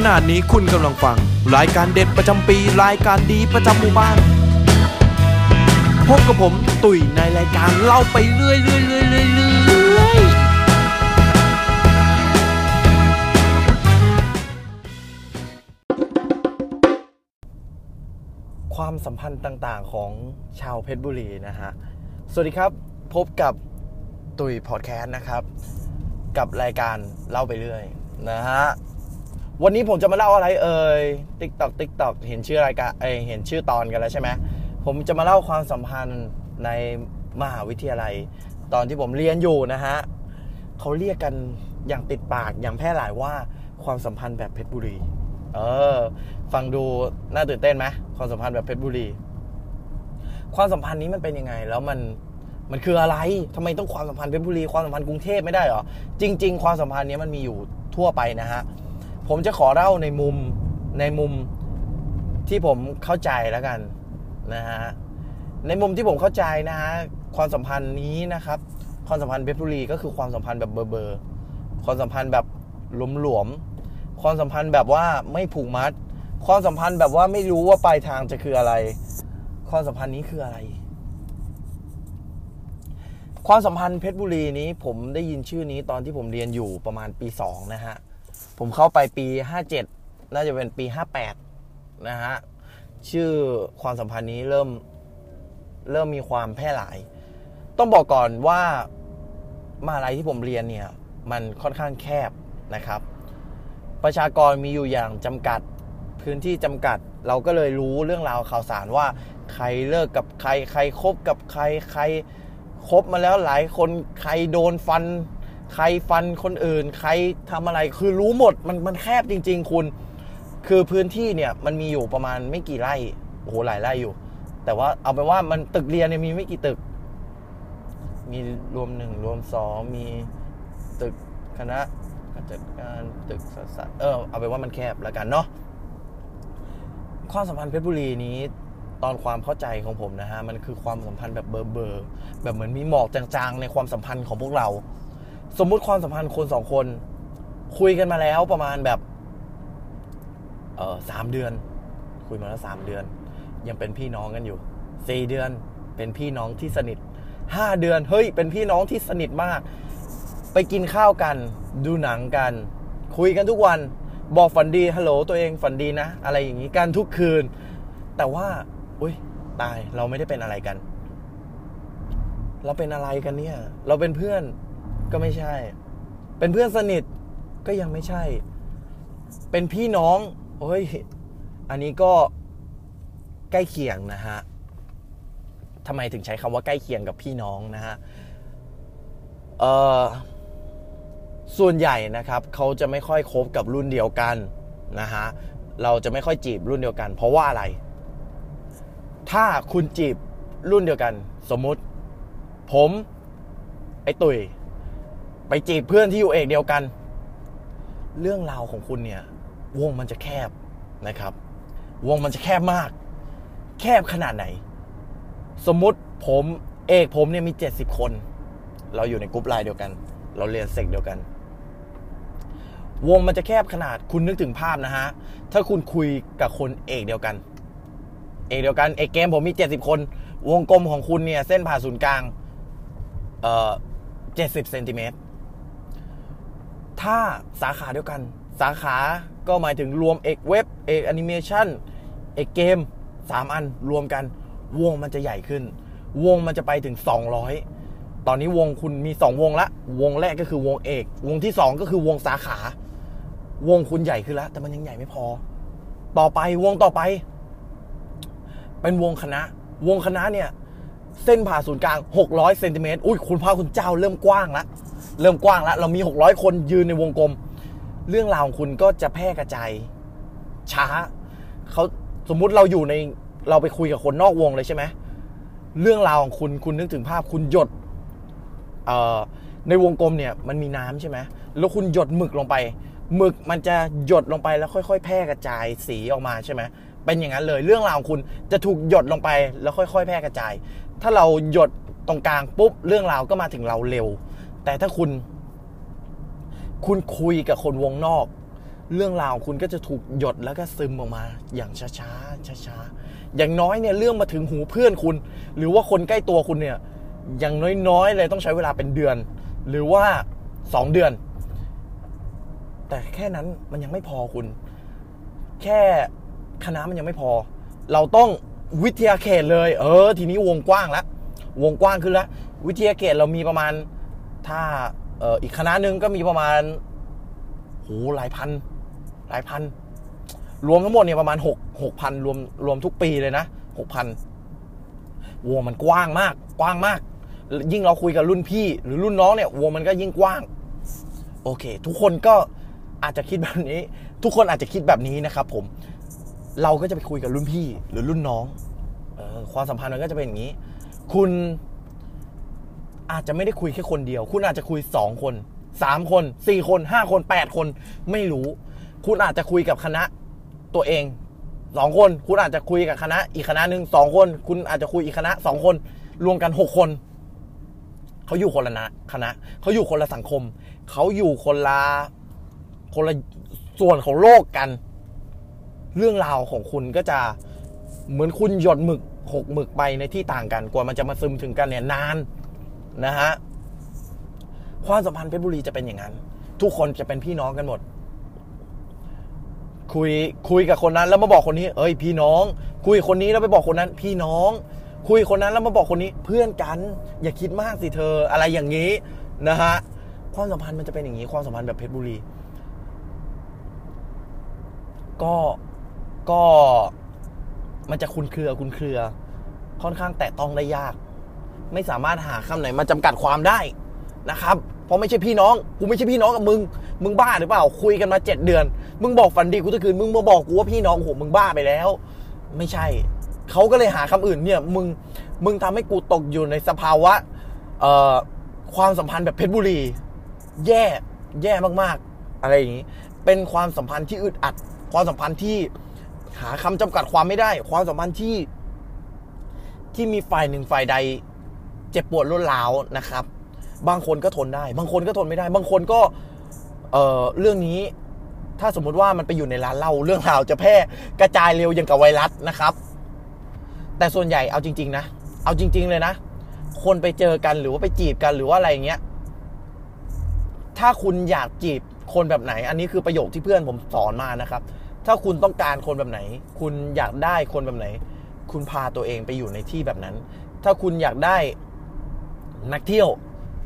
ขณะนี้คุณกำลังฟัง รายการเด็ดประจำปี รายการดีประจำหมู่บ้าน พบกับผมตุ๋ยในรายการเล่าไปเรื่อยเรื่อยเรื่อยเรื่อยเรื่อยความสัมพันธ์ต่างๆของชาวเพชรบุรีนะฮะ สวัสดีครับพบกับตุ๋ยพอดแคสต์นะครับ กับรายการเล่าไปเรื่อยนะฮะ วันนี้ผมจะมาเล่าอะไรเอ่ยติ๊กตอกติ๊กตอกเห็นชื่อรายการเอเห็นชื่อตอนกันแล้วใช่ไหมผมจะมาเล่าความสัมพันธ์ในมหาวิทยาลัย ตอนที่ผมเรียนอยู่นะฮะเขาเรียกกันอย่างติดปากอย่างแพร่หลายว่าความสัมพันธ์แบบเพชรบุรี เออ ฟังดูน่าตื่นเต้นไหมความสัมพันธ์แบบเพชรบุรี ความสัมพันธ์นี้มันเป็นยังไง แล้วมันมันคืออะไรทำไมต้องความสัมพันธ์เพชรบุรี ความสัมพันธ์กรุงเทพไม่ได้หรอ จริง ๆ ความสัมพันธ์นี้มันมีอยู่ทั่วไปนะฮะ ผมจะขอเล่าในมุมในมุมที่ผมเข้าใจแล้วกันนะฮะในมุมที่ผมเข้าใจนะฮะความสัมพันธ์นี้นะครับ ความสัมพันธ์เพชรบุรีก็คือความสัมพันธ์แบบเบอร์เบอร์ความสัมพันธ์แบบหลวมๆความสัมพันธ์แบบว่าไม่ผูกมัด ความสัมพันธ์แบบว่าไม่รู้ว่าปลายทางจะคืออะไร ความสัมพันธ์นี้คืออะไร ความสัมพันธ์เพชรบุรีนี้ผมได้ยินชื่อนี้ตอนที่ผมเรียนอยู่ประมาณปีสองนะฮะ ผมเข้าไปปี 57 น่าจะเป็นปี 58 นะฮะ ชื่อความสัมพันธ์นี้เริ่มเริ่มมีความแพร่หลาย ต้องบอกก่อนว่ามาลัยที่ผมเรียนเนี่ย มันค่อนข้างแคบนะครับ ประชากรมีอยู่อย่างจำกัดพื้นที่จำกัด เราก็เลยรู้เรื่องราวข่าวสารว่า ใครเลิกกับใคร ใครคบกับใคร ใครคบมาแล้วหลายคน ใครโดนฟัน ใครฟันคนอื่น ใครทำอะไรคือรู้หมดมันมันแคบจริง ๆ คุณ คือพื้นที่เนี่ยมันมีอยู่ประมาณไม่กี่ไร่โอ้โหหลายไร่อยู่ แต่ว่าเอาไปนว่ามันตึกเรียนเนี่ยมีไม่กี่ตึก มีรวมหนึ่งรวมสองมีตึกคณะการจัดการตึกสัตว์เออเอาไปนว่ามันแคบแล้วกันเนาะความสัมพันธ์เพชรบุรีนี้ตอนความเข้าใจของผมนะฮะ มันคือความสัมพันธ์แบบเบอร์เบอร์แบบเหมือนมีหมอกจางๆ ในความสัมพันธ์ของพวกเรา สมมุติความสัมพันธ์คนสองคน คุยกันมาแล้วประมาณแบบ เออสามเดือน คุยมาแล้วสามเดือน ยังเป็นพี่น้องกันอยู่สี่เดือนเป็นพี่น้องที่สนิทห้าเดือน เฮ้ย เป็นพี่น้องที่สนิทมาก ไปกินข้าวกัน ดูหนังกัน คุยกันทุกวัน บอกฝันดีฮัลโหลตัวเองฝันดีนะ อะไรอย่างนี้กันทุกคืน แต่ว่าอุ้ยตายเราไม่ได้เป็นอะไรกัน เราเป็นอะไรกันเนี่ย เราเป็นเพื่อน ก็ไม่ใช่ เป็นเพื่อนสนิทก็ยังไม่ใช่ เป็นพี่น้องเฮ้ย อันนี้ก็ใกล้เคียงนะฮะทำไมถึงใช้คำว่าใกล้เคียงกับพี่น้องนะฮะเออส่วนใหญ่นะครับเขาจะไม่ค่อยคบกับรุ่นเดียวกันนะฮะเราจะไม่ค่อยจีบรุ่นเดียวกัน เพราะว่าอะไร ถ้าคุณจีบรุ่นเดียวกัน สมมุติ ผม ไอ้ตุย ไปจีบเพื่อนที่อยู่เอกเดียวกัน เรื่องราวของคุณเนี่ยวงมันจะแคบนะครับ วงมันจะแคบมาก แคบขนาดไหน สมมุติผมเอกผมเนี่ยมีเจ็ดสิบคน เราอยู่ในกรุ๊ปไลน์เดียวกัน เราเรียน sec เดียวกัน วงมันจะแคบขนาดคุณนึกถึงภาพนะฮะ ถ้าคุณคุยกับคนเอกเดียวกัน เอกเดียวกันเอกเกมผมมีเจ็ดสิบคน วงกลมของคุณเนี่ยเส้นผ่าศูนย์กลาง เอ่อเจ็ดสิบเซนติเมตร ถ้าสาขาเดียวกัน สาขาก็หมายถึงรวมเอกเว็บเอกแอนิเมชันเอกเกมสามอันรวมกัน วงมันจะใหญ่ขึ้น วงมันจะไปถึง 200 ตอนนี้วงคุณมี 2 วงละ วงแรกก็คือวงเอก วงที่ 2 ก็คือวงสาขา วงคุณใหญ่ขึ้นแล้ว แต่มันยังใหญ่ไม่พอ ต่อไปวงต่อไป เป็นวงคณะ วงคณะเนี่ย เส้นผ่าศูนย์กลาง 600เซนติเมตรอุ้ยคุณพระคุณเจ้าเริ่มกว้างละ เริ่มกว้างแล้ว เรามี 600 คนยืนในวงกลม เรื่องราวของคุณก็จะแพร่กระจายช้าเขาสมมุติเราอยู่ในเราไปคุยกับคนนอกวงเลยใช่ไหมเรื่องราวของคุณคุณนึกถึงภาพคุณหยดในวงกลมเนี่ยมันมีน้ำใช่ไหมแล้วคุณหยดหมึกลงไปหมึกมันจะหยดลงไปแล้วค่อยๆ แพร่กระจายสีออกมาใช่ไหมเป็นอย่างนั้นเลยเรื่องราวของคุณจะถูกหยดลงไปแล้วค่อย ๆ แพร่กระจาย ถ้าเราหยดตรงกลางปุ๊บเรื่องราวก็มาถึงเราเร็ว แต่ถ้าคุณ คุณคุยกับคนวงนอก เรื่องราวคุณก็จะถูกหยดแล้วก็ซึมออกมา อย่างช้าช้าช้าช้าอย่างน้อยเนี่ยเรื่องมาถึงหูเพื่อนคุณ หรือว่าคนใกล้ตัวคุณเนี่ย อย่างน้อยๆเลยต้องใช้เวลาเป็นเดือน หรือว่าสองเดือน แต่แค่นั้นมันยังไม่พอคุณ แค่คณะมันยังไม่พอ เราต้องวิทยาเขตเลย เออ ทีนี้วงกว้างแล้ววงกว้างขึ้นแล้ววิทยาเขตเรามีประมาณ ถ้าเอออีกคณะหนึ่งก็มีประมาณโหหลายพัน หลายพัน รวมทั้งหมดเนี่ยประมาณหกหกพันรวมรวมทุกปีเลยนะหกพันวงมันกว้างมาก กว้างมาก ยิ่งเราคุยกับรุ่นพี่ หรือรุ่นน้องเนี่ยวงมันก็ยิ่งกว้าง โอเค ทุกคนก็อาจจะคิดแบบนี้ ทุกคนอาจจะคิดแบบนี้นะครับ ผม เราก็จะไปคุยกับรุ่นพี่ หรือรุ่นน้องออความสัมพันธ์มันก็จะเป็นอย่างนี้ คุณ อาจจะไม่ได้คุยแค่คนเดียว คุณอาจจะคุยสองคนสามคนสี่คนห้าคนแปดคน ไม่รู้ คุณอาจจะคุยกับคณะตัวเองสองคน คุณอาจจะคุยกับคณะอีกคณะหนึ่งสองคน คุณอาจจะคุยอีกคณะสองคน รวมกันหกคน เขาอยู่คนละนะคณะ เขาอยู่คนละสังคม เขาอยู่คนละคนละส่วนของโลกกัน เรื่องราวของคุณก็จะเหมือนคุณหยดหมึกหกหมึกไปในที่ต่างกัน กว่ามันจะมาซึมถึงกันเนี่ยนาน นะฮะความสัมพันธ์เพชรบุรีจะเป็นอย่างนั้น ทุกคนจะเป็นพี่น้องกันหมด คุยคุยกับคนนั้น แล้วมาบอกคนนี้ เอ้ย พี่น้อง คุยคนนี้แล้วไปบอกคนนั้น พี่น้อง คุยคนนั้นแล้วมาบอกคนนี้ เพื่อนกัน อย่าคิดมากสิเธอ อะไรอย่างนี้นะฮะความสัมพันธ์มันจะเป็นอย่างนี้ ความสัมพันธ์แบบเพชรบุรี ก็ก็มันจะคุนเครือคุนเครือ ค่อนข้างแตะต้องได้ยาก ไม่สามารถหาคำไหนมาจำกัดความได้นะครับ เพราะไม่ใช่พี่น้อง กูไม่ใช่พี่น้องกับมึง มึงบ้าหรือเปล่า คุยกันมาเจ็ดเดือน มึงบอกฝันดีกูตะคืน มึงมาบอกกูว่าพี่น้องโหมึงบ้าไปแล้ว ไม่ใช่ เขาก็เลยหาคำอื่นเนี่ย มึง มึงทำให้กูตกอยู่ในสภาวะเอ่อความสัมพันธ์แบบเพชรบุรี แย่ แย่มากๆ อะไรอย่างนี้ เป็นความสัมพันธ์ที่อึดอัด ความสัมพันธ์ที่หาคำจำกัดความไม่ได้ ความสัมพันธ์ที่ที่มีฝ่ายหนึ่งฝ่ายใด เจ็บปวดรุนแรงนะครับ บางคนก็ทนได้ บางคนก็ทนไม่ได้ บางคนก็เอ่อเรื่องนี้ถ้าสมมุติว่ามันไปอยู่ในร้านเหล้าเรื่องราวจะแพร่กระจายเร็วอย่างกับไวรัสนะครับ แต่ส่วนใหญ่เอาจริง ๆ นะ เอาจริง ๆ เลยนะ คนไปเจอกันหรือว่าไปจีบกันหรือว่าอะไรเงี้ย ถ้าคุณอยากจีบคนแบบไหน อันนี้คือประโยคที่เพื่อนผมสอนมานะครับ ถ้าคุณต้องการคนแบบไหน คุณอยากได้คนแบบไหน คุณพาตัวเองไปอยู่ในที่แบบนั้น ถ้าคุณอยากได้ นักเที่ยว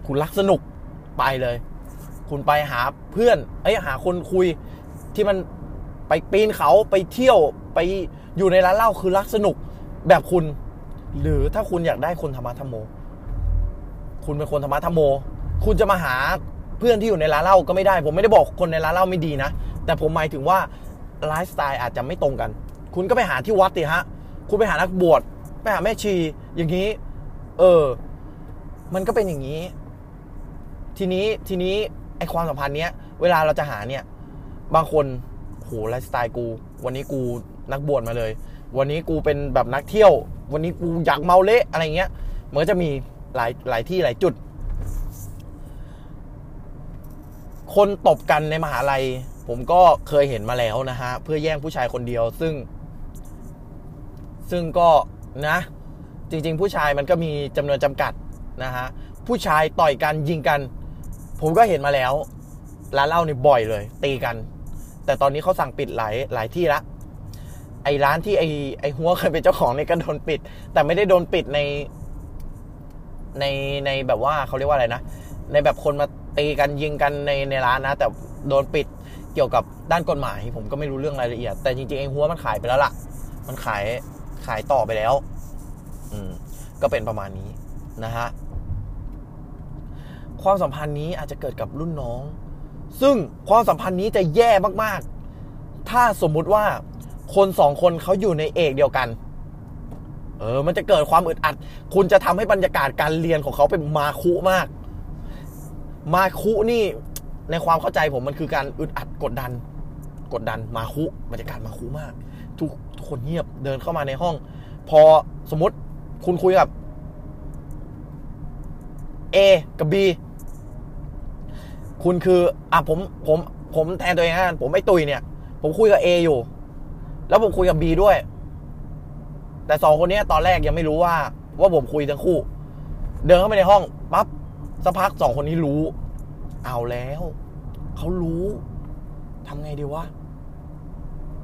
คุณรักสนุกไปเลย คุณไปหาเพื่อนไอ้ยหาคนคุยที่มันไปปีนเขาไปเที่ยวไปอยู่ในร้านเหล้าคือรักสนุกแบบคุณ หรือถ้าคุณอยากได้คนธรรมะธรรมโม คุณเป็นคนธรรมะธรรมโม คุณจะมาหาเพื่อนที่อยู่ในร้านเหล้าก็ไม่ได้ ผมไม่ได้บอกคนในร้านเหล้าไม่ดีนะ แต่ผมหมายถึงว่าไลฟ์สไตล์อาจจะไม่ตรงกัน คุณก็ไปหาที่วัดสิฮะ คุณไปหานักบวชไปหาแม่ชี อย่างนี้ เออ มันก็เป็นอย่างนี้ ทีนี้ทีนี้ไอความสัมพันธ์เนี้ย เวลาเราจะหาเนี่ย บางคนโหไลฟ์สไตล์กู วันนี้กูนักบวชมาเลย วันนี้กูเป็นแบบนักเที่ยว วันนี้กูอยากเมาเละอะไรเงี้ยมันก็จะมีหลายหลายที่หลายจุด คนตบกันในมหาลัย ผมก็เคยเห็นมาแล้วนะฮะ เพื่อแย่งผู้ชายคนเดียวซึ่ง ซึ่งก็นะ จริง ๆ ผู้ชายมันก็มีจำนวนจำกัด นะฮะผู้ชายต่อยกันยิงกัน ผมก็เห็นมาแล้วร้านเหล้านี่บ่อยเลย ตีกัน แต่ตอนนี้เขาสั่งปิดหลายหลายที่ละไอ้ร้านที่ไอ้ไอ้หัวเคยเป็นเจ้าของเนี่ยก็โดนปิด แต่ไม่ได้โดนปิดใน ในในแบบว่าเขาเรียกว่าอะไรนะในแบบคนมาตีกันยิงกันในในร้านนะ แต่โดนปิดเกี่ยวกับด้านกฎหมาย ผมก็ไม่รู้เรื่องรายละเอียด แต่จริงๆไอ้หัวมันขายไปแล้วล่ะ มันขายขายต่อไปแล้ว อืมก็เป็นประมาณนี้ นะฮะความสัมพันธ์นี้อาจจะเกิดกับรุ่นน้อง ซึ่งความสัมพันธ์นี้จะแย่มากๆ ถ้าสมมุติว่าคนสองคนเขาอยู่ในเอกเดียวกัน เออ มันจะเกิดความอึดอัด คุณจะทำให้บรรยากาศการเรียนของเขาเป็นมาคุมาก มาคุนี่ในความเข้าใจผมมันคือการอึดอัดกดดัน กดดันมาคุบรรยากาศมาคุมาก ทุกทุกคนเงียบเดินเข้ามาในห้อง พอสมมติคุณคุยกับ A กับ B คุณคืออะผมผมผมแทนตัวเองนะผมไอ้ตุยเนี่ย ผมคุยกับเออยู่ แล้วผมคุยกับบีด้วย แต่สองคนนี้ตอนแรกยังไม่รู้ว่า ว่าผมคุยทั้งคู่ เดินเข้าไปในห้องปั๊บสักพักสองคนนี้รู้ เอาแล้วเขารู้ทำไงดีวะ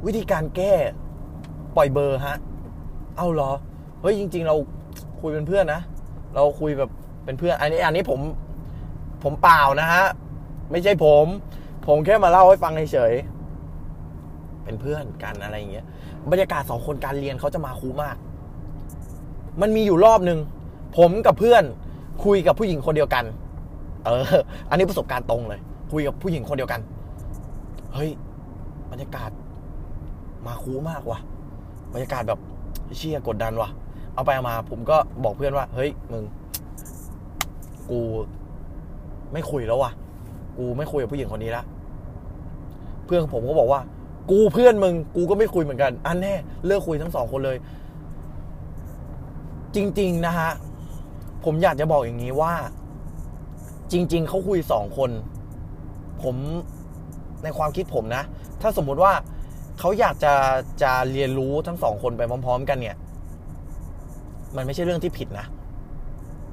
วิธีการแก้ ปล่อยเบอร์ฮะ เอาเหรอ เฮ้ยจริง ๆ เราคุยเป็นเพื่อนนะ เราคุยแบบ เป็นเพื่อนอันนี้อันนี้ผมผมเปล่านะฮะ ไม่ใช่ผม ผมแค่มาเล่าให้ฟังเฉยๆเป็นเพื่อนกันอะไรอย่างเงี้ย บรรยากาศสองคนการเรียนเขาจะมาคูมาก มันมีอยู่รอบหนึ่งผมกับเพื่อนคุยกับผู้หญิงคนเดียวกัน เออ อันนี้ประสบการณ์ตรงเลย คุยกับผู้หญิงคนเดียวกัน เฮ้ย บรรยากาศ มาคูมากว่ะ บรรยากาศแบบเชี่ยกดดันว่ะ เอาไปเอามา ผมก็บอกเพื่อนว่า เฮ้ยมึง กูไม่คุยแล้วว่ะ กูไม่คุยกับผู้หญิงคนนี้ละ เพื่อนผมก็บอกว่า กูเพื่อนมึง กูก็ไม่คุยเหมือนกัน อันแน่เลิกคุยทั้งสองคนเลย จริง ๆ นะฮะ ผมอยากจะบอกอย่างนี้ว่า จริง ๆเขาคุยสองคน ผมในความคิดผมนะ ถ้าสมมุติว่าเขาอยากจะจะเรียนรู้ทั้งสองคนไปพร้อม ๆ กันเนี่ย มันไม่ใช่เรื่องที่ผิดนะ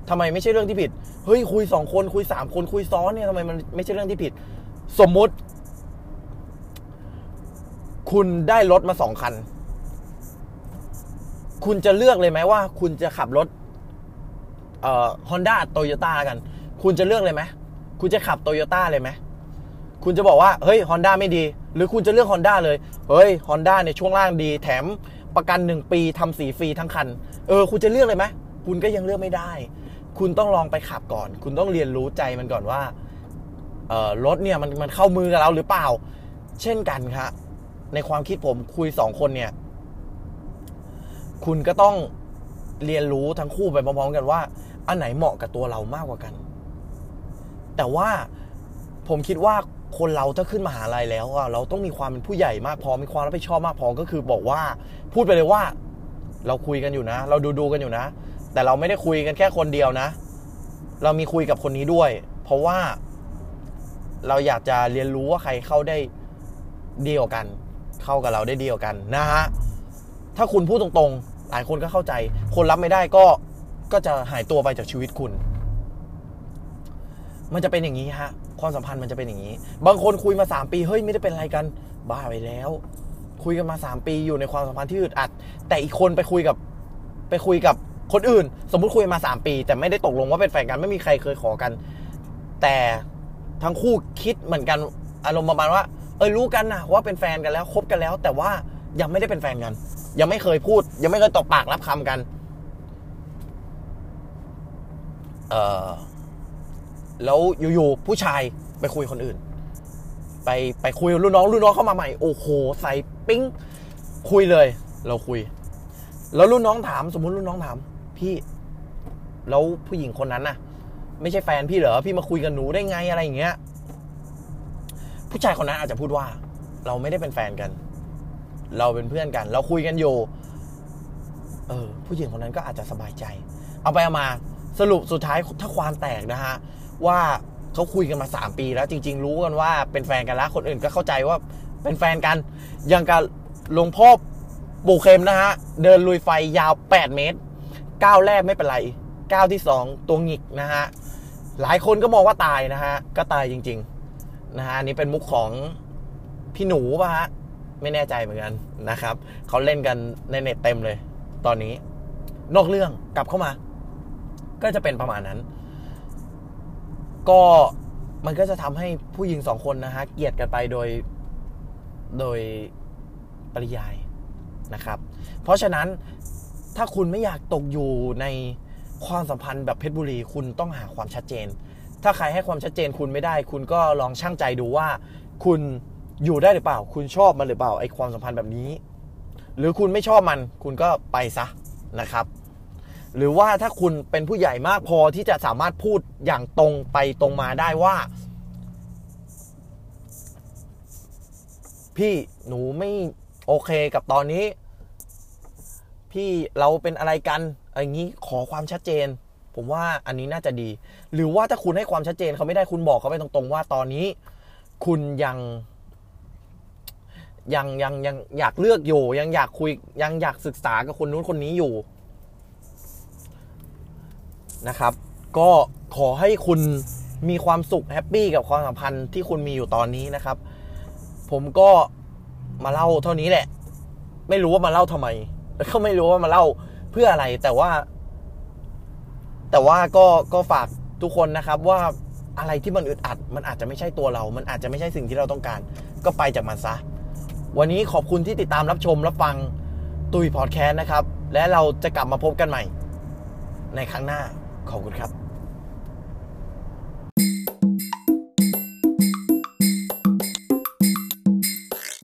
ทำไมไม่ใช่เรื่องที่ผิด เฮ้ยคุยสองคนคุยสามคนคุยซ้อนเนี่ยทำไมมันไม่ใช่เรื่องที่ผิด สมมุติ คุณได้รถมาสองคัน คุณจะเลือกเลยไหมว่า คุณจะขับรถ เอ่อฮอนด้าโตโยต้ากัน คุณจะเลือกเลยไหมคุณจะขับโตโยต้าเลยไหมคุณจะบอกว่าเฮ้ยฮอนด้าไม่ดี หรือคุณจะเลือกฮอนด้าเลย เฮ้ยฮอนด้าในช่วงล่างดี แถมประกันหนึ่งปีทำสีฟรีทั้งคัน เออ คุณจะเลือกเลยไหมคุณก็ยังเลือกไม่ได้ คุณต้องลองไปขับก่อน คุณต้องเรียนรู้ใจมันก่อนว่า เออรถเนี่ยมันมันเข้ามือกับเราหรือเปล่า เช่นกันครับในความคิดผมคุยสองคนเนี่ย คุณก็ต้องเรียนรู้ทั้งคู่ไปพร้อมๆกันว่า อันไหนเหมาะกับตัวเรามากกว่ากัน แต่ว่าผมคิดว่าคนเราถ้าขึ้นมหาลัยแล้วอะเราต้องมีความเป็นผู้ใหญ่มากพอมีความรับผิดชอบมากพอก็คือบอกว่า พูดไปเลยว่า เราคุยกันอยู่นะ เราดูดูกันอยู่นะ แต่เราไม่ได้คุยกันแค่คนเดียวนะ เรามีคุยกับคนนี้ด้วย เพราะว่าเราอยากจะเรียนรู้ว่าใครเข้าได้ดีกว่ากัน เข้ากับเราได้ดีกว่ากันนะฮะถ้าคุณพูดตรงๆ หลายคนก็เข้าใจ คนรับไม่ได้ก็ก็จะหายตัวไปจากชีวิตคุณ มันจะเป็นอย่างนี้ฮะ ความสัมพันธ์มันจะเป็นอย่างนี้ บางคนคุยมาสามปีเฮ้ยไม่ได้เป็นอะไรกัน บ้าไปแล้ว คุยกันมาสามปีอยู่ในความสัมพันธ์ที่อึดอัด แต่อีกคนไปคุยกับไปคุยกับ คนอื่น สมมุติคุยมาสามปี แต่ไม่ได้ตกลงว่าเป็นแฟนกันไม่มีใครเคยขอกัน แต่ทั้งคู่คิดเหมือนกันอารมณ์ประมาณว่า เออรู้กันนะว่าเป็นแฟนกันแล้วคบกันแล้ว แต่ว่ายังไม่ได้เป็นแฟนกัน ยังไม่เคยพูด ยังไม่เคยตบปากรับคำกันเออแล้วอยู่ๆผู้ชายไปคุยคนอื่น ไปไปคุยรุ่นน้องรุ่นน้องเข้ามาใหม่โอ้โหใส่ปิ้งคุยเลย เราคุย แล้วรุ่นน้องถาม สมมุติรุ่นน้องถาม พี่แล้วผู้หญิงคนนั้นน่ะ ไม่ใช่แฟนพี่เหรอพี่มาคุยกับหนูได้ไงอะไรอย่างเงี้ย ผู้ชายคนนั้นอาจจะพูดว่า เราไม่ได้เป็นแฟนกัน เราเป็นเพื่อนกัน เราคุยกันอยู่เออ ผู้หญิงคนนั้นก็อาจจะสบายใจ เอาไปเอามาสรุปสุดท้ายถ้าความแตกนะฮะว่าเขาคุยกันมาสามปีแล้วจริง ๆ รู้กันว่าเป็นแฟนกันแล้วคนอื่นก็เข้าใจว่าเป็นแฟนกัน อย่างกับหลวงพ่อปู่เข็มนะฮะ เดินลุยไฟยาว 8 เมตร ก้าวแรกไม่เป็นไรก้าวที่ 2 ตัวหงิกนะฮะหลายคนก็มองว่าตายนะฮะก็ตายจริงๆนะฮะนี่เป็นมุกของพี่หนูป่ะฮะไม่แน่ใจเหมือนกันนะครับเขาเล่นกันในเน็ตเต็มเลย ตอนนี้ นอกเรื่องกลับเข้ามา ก็จะเป็นประมาณนั้น ก็มันก็จะทำให้ผู้หญิงสองคนนะฮะเกลียดกันไปโดยโดยปริยายนะครับ เพราะฉะนั้น ถ้าคุณไม่อยากตกอยู่ในความสัมพันธ์แบบเพชรบุรี คุณต้องหาความชัดเจน ถ้าใครให้ความชัดเจนคุณไม่ได้ คุณก็ลองชั่งใจดูว่า คุณอยู่ได้หรือเปล่า คุณชอบมันหรือเปล่าไอ้ความสัมพันธ์แบบนี้ หรือคุณไม่ชอบมัน คุณก็ไปซะนะครับ หรือว่าถ้าคุณเป็นผู้ใหญ่มากพอที่จะสามารถพูดอย่างตรงไปตรงมาได้ว่า พี่หนูไม่โอเคกับตอนนี้ พี่เราเป็นอะไรกันอย่างนี้ขอความชัดเจน ผมว่าอันนี้น่าจะดี หรือว่าถ้าคุณให้ความชัดเจนเขาไม่ได้คุณบอกเขาไปตรงๆ ว่าตอนนี้ คุณยังยังยังยังอยากเลือกอยู่ ยังอยากคุยยังอยากศึกษากับคนนู้นคนนี้อยู่นะครับ ก็ขอให้คุณมีความสุขแฮปปี้กับความสัมพันธ์ที่คุณมีอยู่ตอนนี้นะครับ ผมก็มาเล่าเท่านี้แหละ ไม่รู้ว่ามาเล่าทำไม ก็ไม่รู้ว่ามาเล่าเพื่ออะไร แต่ว่า แต่ว่าก็ก็ฝากทุกคนนะครับ ว่าอะไรที่มันอึดอัด มันอาจจะไม่ใช่ตัวเรา มันอาจจะไม่ใช่สิ่งที่เราต้องการ ก็ไปจากมันซะ วันนี้ขอบคุณที่ติดตามรับชมรับฟังตุยพอดแคสต์นะครับ และเราจะกลับมาพบกันใหม่ ในครั้งหน้าขอบคุณครับ